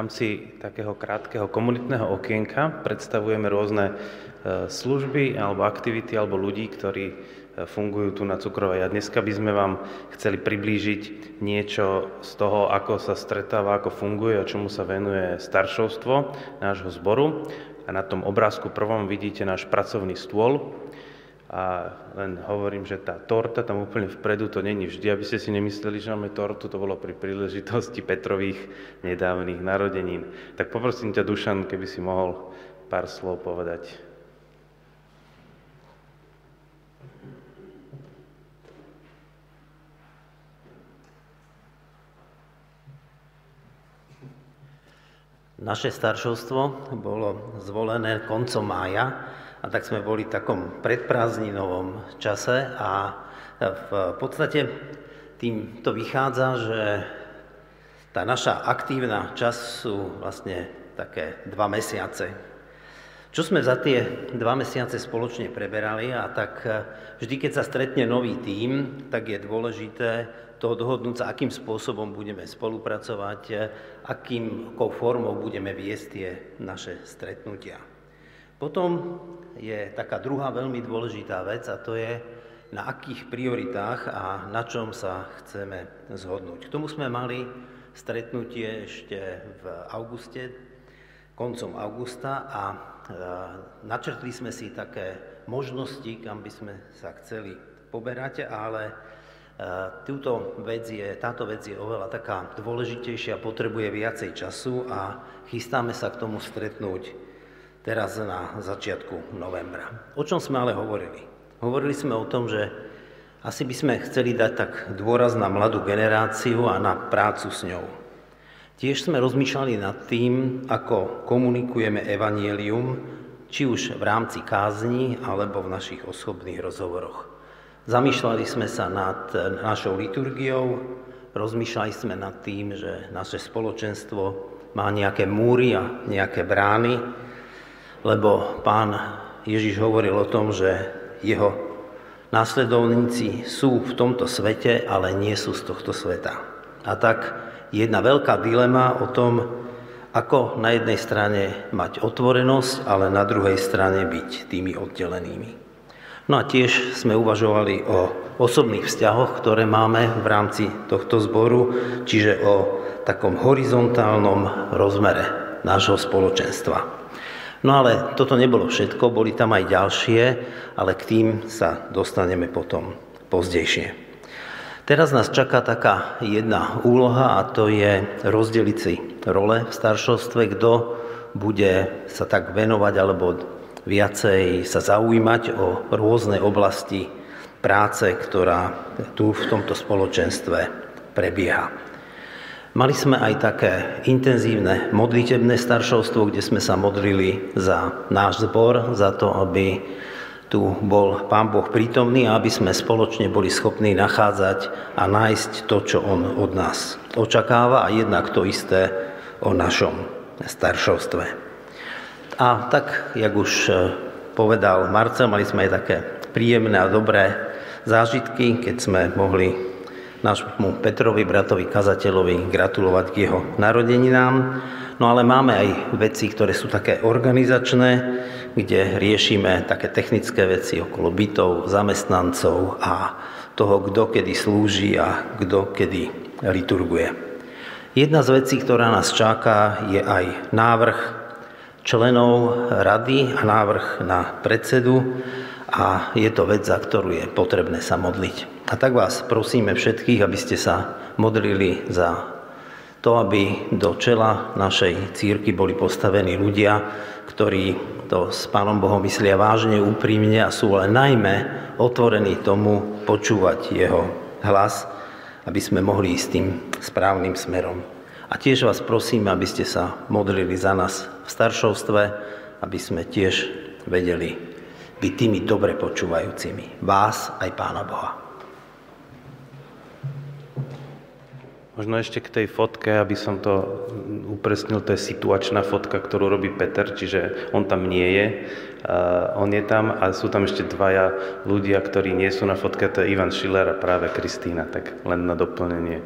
Rámci takého krátkeho komunitného okienka predstavujeme rôzne e, služby alebo aktivity alebo ľudí, ktorí e, fungujú tu na Cukrovej. A dneska by sme vám chceli priblížiť niečo z toho, ako sa stretáva, ako funguje a čomu sa venuje staršovstvo nášho zboru. A na tom obrázku prvom vidíte náš pracovný stôl, a len hovorím, že tá torta tam úplne vpredu, to není vždy, aby ste si nemysleli, že máme tortu, to bolo pri príležitosti Petrových nedávnych narodenín. Tak poprosím ťa, Dušan, keby si mohol pár slov povedať. Naše staršovstvo bolo zvolené koncom mája a tak sme boli v takom predprázdninovom čase a v podstate tým to vychádza, že tá naša aktívna čas sú vlastne také dva mesiace. Čo sme za tie dva mesiace spoločne preberali a tak vždy, keď sa stretne nový tím, tak je dôležité to dohodnúť sa, akým spôsobom budeme spolupracovať, akým formou budeme viesť tie naše stretnutia. Potom je taká druhá veľmi dôležitá vec a to je, na akých prioritách a na čom sa chceme zhodnúť. K tomu sme mali stretnutie ešte v auguste, koncom augusta a e, načrtli sme si také možnosti, kam by sme sa chceli poberať, ale e, túto vec je, táto vec je oveľa taká dôležitejšia, potrebuje viacej času a chystáme sa k tomu stretnúť teraz na začiatku novembra. O čom sme ale hovorili? Hovorili sme o tom, že asi by sme chceli dať tak dôraz na mladú generáciu a na prácu s ňou. Tiež sme rozmýšľali nad tým, ako komunikujeme evanielium, či už v rámci kázni alebo v našich osobných rozhovoroch. Zamýšľali sme sa nad našou liturgiou, rozmýšľali sme nad tým, že naše spoločenstvo má nejaké múry a nejaké brány, lebo pán Ježiš hovoril o tom, že jeho následovníci sú v tomto svete, ale nie sú z tohto sveta. A tak jedna veľká dilema o tom, ako na jednej strane mať otvorenosť, ale na druhej strane byť tými oddelenými. No a tiež sme uvažovali o osobných vzťahoch, ktoré máme v rámci tohto zboru, čiže o takom horizontálnom rozmere nášho spoločenstva. No ale toto nebolo všetko, boli tam aj ďalšie, ale k tým sa dostaneme potom pozdejšie. Teraz nás čaká taká jedna úloha a to je rozdeliť si role v staršovstve, kto bude sa tak venovať alebo viacej sa zaujímať o rôzne oblasti práce, ktorá tu v tomto spoločenstve prebieha. Mali sme aj také intenzívne modlitebné staršovstvo, kde sme sa modlili za náš zbor, za to, aby tu bol Pán Boh prítomný a aby sme spoločne boli schopní nachádzať a nájsť to, čo On od nás očakáva a jednak to isté o našom staršovstve. A tak, jak už e, povedal Marcel, mali sme aj také príjemné a dobré zážitky, keď sme mohli nášmu Petrovi, bratovi kazateľovi, gratulovať k jeho narodeninám. No ale máme aj veci, ktoré sú také organizačné, kde riešime také technické veci okolo bytov, zamestnancov a toho, kto kedy slúži a kto kedy liturguje. Jedna z vecí, ktorá nás čaká, je aj návrh členov rady a návrh na predsedu a je to vec, za ktorú je potrebné sa modliť. A tak vás prosíme všetkých, aby ste sa modlili za to, aby do čela našej círky boli postavení ľudia, ktorí to s Pánom Bohom myslia vážne, úprimne a sú ale najmä otvorení tomu počúvať Jeho hlas, aby sme mohli ísť tým správnym smerom. A tiež vás prosím, aby ste sa modlili za nás v staršovstve, aby sme tiež vedeli byť tými dobre počúvajúcimi. Vás aj Pána Boha. Možno ešte k tej fotke, aby som to upresnil, to je situačná fotka, ktorú robí Peter, čiže on tam nie je. On je tam a sú tam ešte dvaja ľudia, ktorí nie sú na fotke, to je Ivan Schiller a práve Kristýna, tak len na doplnenie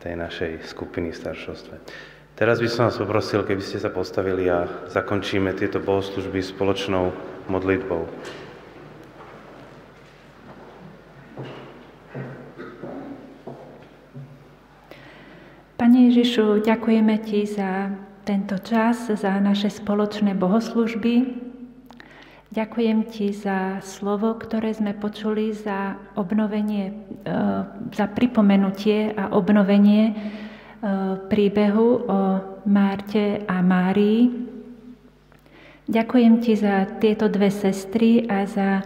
tej našej skupiny v staršovstve. Teraz by som vás poprosil, keby ste sa postavili a zakončíme tieto bohoslužby spoločnou modlitbou. Pane Ježišu, ďakujeme Ti za tento čas, za naše spoločné bohoslužby. Ďakujem Ti za slovo, ktoré sme počuli, za obnovenie, e, za pripomenutie a obnovenie Eh, príbehu o Márte a Márii. Ďakujem ti za tieto dve sestry a za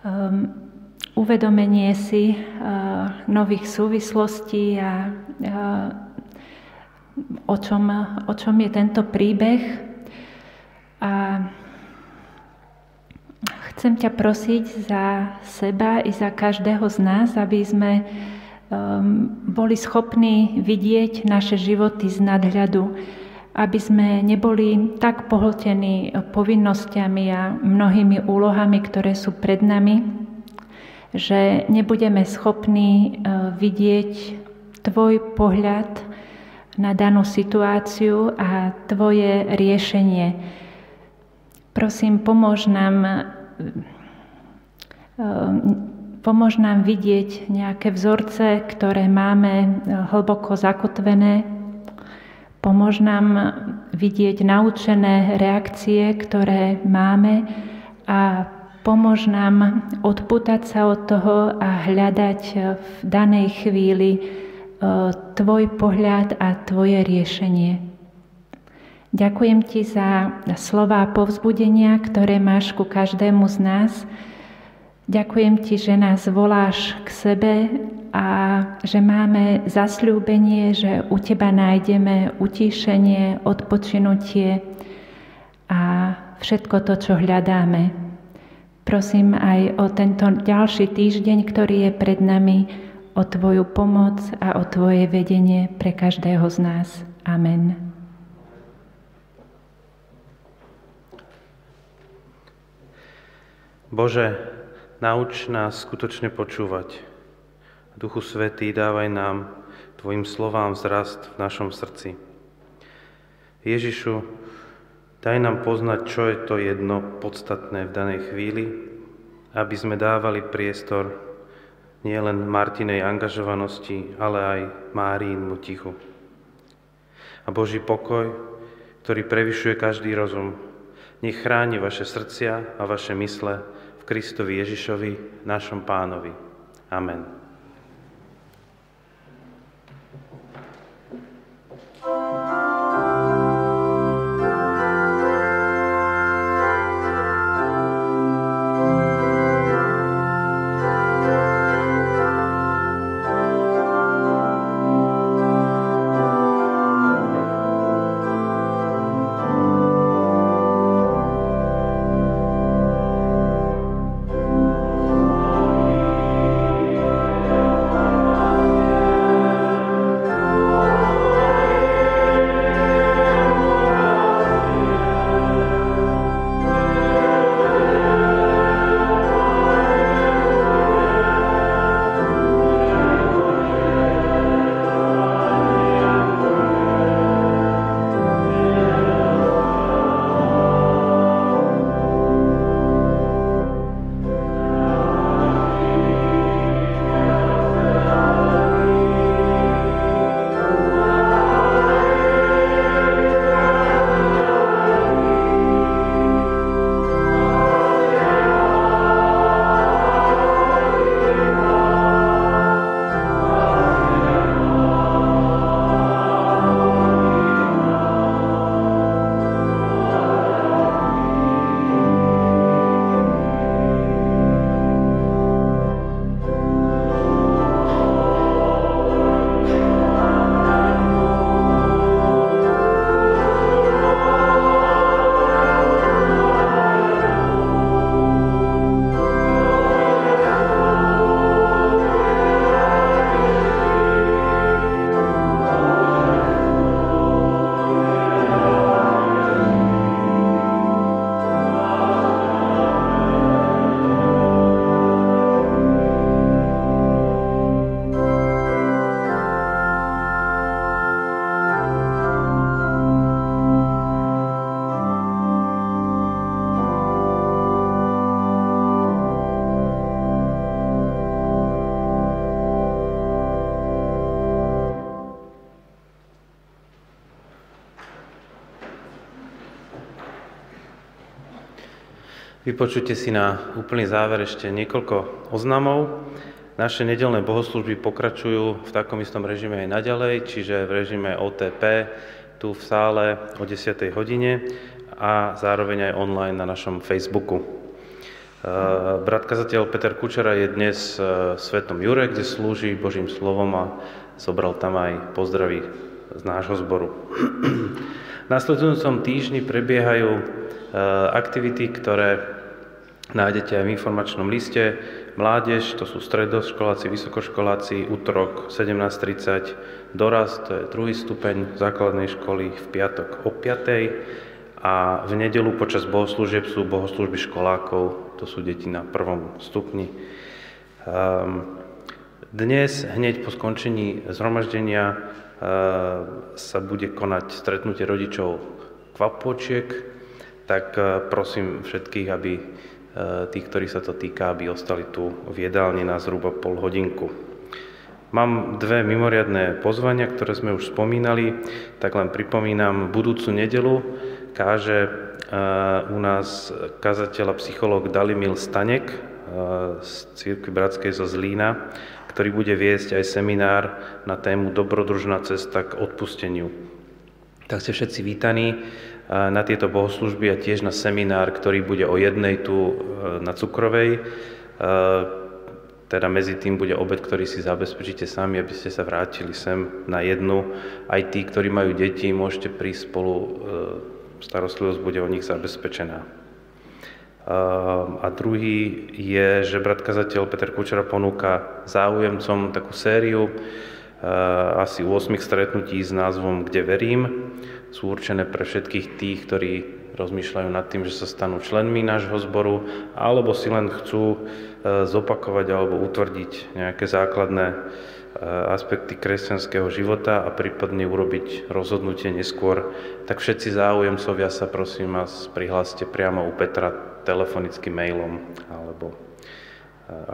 um, uvedomenie si uh, nových súvislostí a uh, o, čom, o čom je tento príbeh. A chcem ťa prosiť za seba i za každého z nás, aby sme um, boli schopní vidieť naše životy z nadhľadu, aby sme neboli tak pohltení povinnosťami a mnohými úlohami, ktoré sú pred nami, že nebudeme schopní uh, vidieť Tvoj pohľad na danú situáciu a Tvoje riešenie. Prosím, pomôž nám uh, Pomôž nám vidieť nejaké vzorce, ktoré máme eh, hlboko zakotvené. Pomôž nám vidieť naučené reakcie, ktoré máme a pomôž nám odputať sa od toho a hľadať v danej chvíli eh, Tvoj pohľad a Tvoje riešenie. Ďakujem Ti za slova povzbudenia, ktoré máš ku každému z nás, Ďakujem Ti, že nás voláš k sebe a že máme zasľúbenie, že u Teba nájdeme utíšenie, odpočinutie a všetko to, čo hľadáme. Prosím aj o tento ďalší týždeň, ktorý je pred nami, o Tvoju pomoc a o Tvoje vedenie pre každého z nás. Amen. Bože, Nauč nás skutočne počúvať. Duchu Svetý, dávaj nám Tvojim slovám vzrast v našom srdci. Ježišu, daj nám poznať, čo je to jedno podstatné v danej chvíli, aby sme dávali priestor nielen Martinej angažovanosti, ale aj Márínmu tichu. A Boží pokoj, ktorý prevyšuje každý rozum, nech chráni vaše srdcia a vaše mysle Kristovi Ježišovi, našom pánovi. Amen. Vypočujte si na úplný záver ešte niekoľko oznamov. Naše nedelné bohoslužby pokračujú v takom istom režime aj naďalej, čiže v režime OTP tu v sále o 10. hodine a zároveň aj online na našom Facebooku. E, brat kazateľ Peter Kučera je dnes v Svetom Jure, kde slúži Božím slovom a zobral tam aj pozdravy z nášho zboru. V nasledujúcom týždni prebiehajú Eh, aktivity, ktoré nájdete aj v informačnom liste. Mládež, to sú stredoškoláci, vysokoškoláci, útorok 17.30, dorast, to je druhý stupeň základnej školy v piatok o 5. A v nedelu počas bohoslúžieb sú bohoslúžby školákov, to sú deti na prvom stupni. Ehm, dnes, hneď po skončení zhromaždenia, eh, sa bude konať stretnutie rodičov kvapočiek, tak e, prosím všetkých, aby tých, ktorí sa to týka, aby ostali tu v jedálni na zhruba pol hodinku. Mám dve mimoriadné pozvania, ktoré sme už spomínali, tak len pripomínam, budúcu nedelu káže e, u nás kazateľ a psychológ Dalimil Stanek z Církvy Bratskej zo Zlína, ktorý bude viesť aj seminár na tému Dobrodružná cesta k odpusteniu. Tak ste všetci vítaní na tieto bohoslužby a tiež na seminár, ktorý bude o jednej tu e, na Cukrovej. E, teda medzi tým bude obed, ktorý si zabezpečíte sami, aby ste sa vrátili sem na jednu. Aj tí, ktorí majú deti, môžete prísť spolu, e, starostlivosť bude o nich zabezpečená. A druhý je, že brat kazateľ Peter Kučera ponúka záujemcom takú sériu asi 8 stretnutí s názvom Kde verím sú určené pre všetkých tých, ktorí rozmýšľajú nad tým, že sa stanú členmi nášho zboru, alebo si len chcú e, zopakovať alebo utvrdiť nejaké základné e, aspekty kresťanského života a prípadne urobiť rozhodnutie neskôr, tak všetci záujemcovia sa prosím vás prihláste priamo u Petra telefonickým mailom alebo e,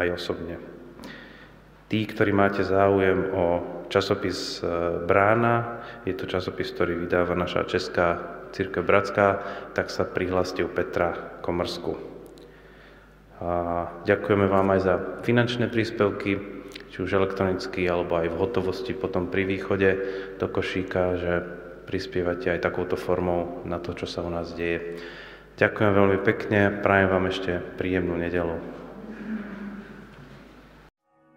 aj osobne. Tí, ktorí máte záujem o časopis Brána, je to časopis, ktorý vydáva naša Česká církev Bratská, tak sa prihláste u Petra Komrsku. A ďakujeme vám aj za finančné príspevky, či už elektronicky, alebo aj v hotovosti potom pri východe do košíka, že prispievate aj takouto formou na to, čo sa u nás deje. Ďakujem veľmi pekne, prajem vám ešte príjemnú nedelu.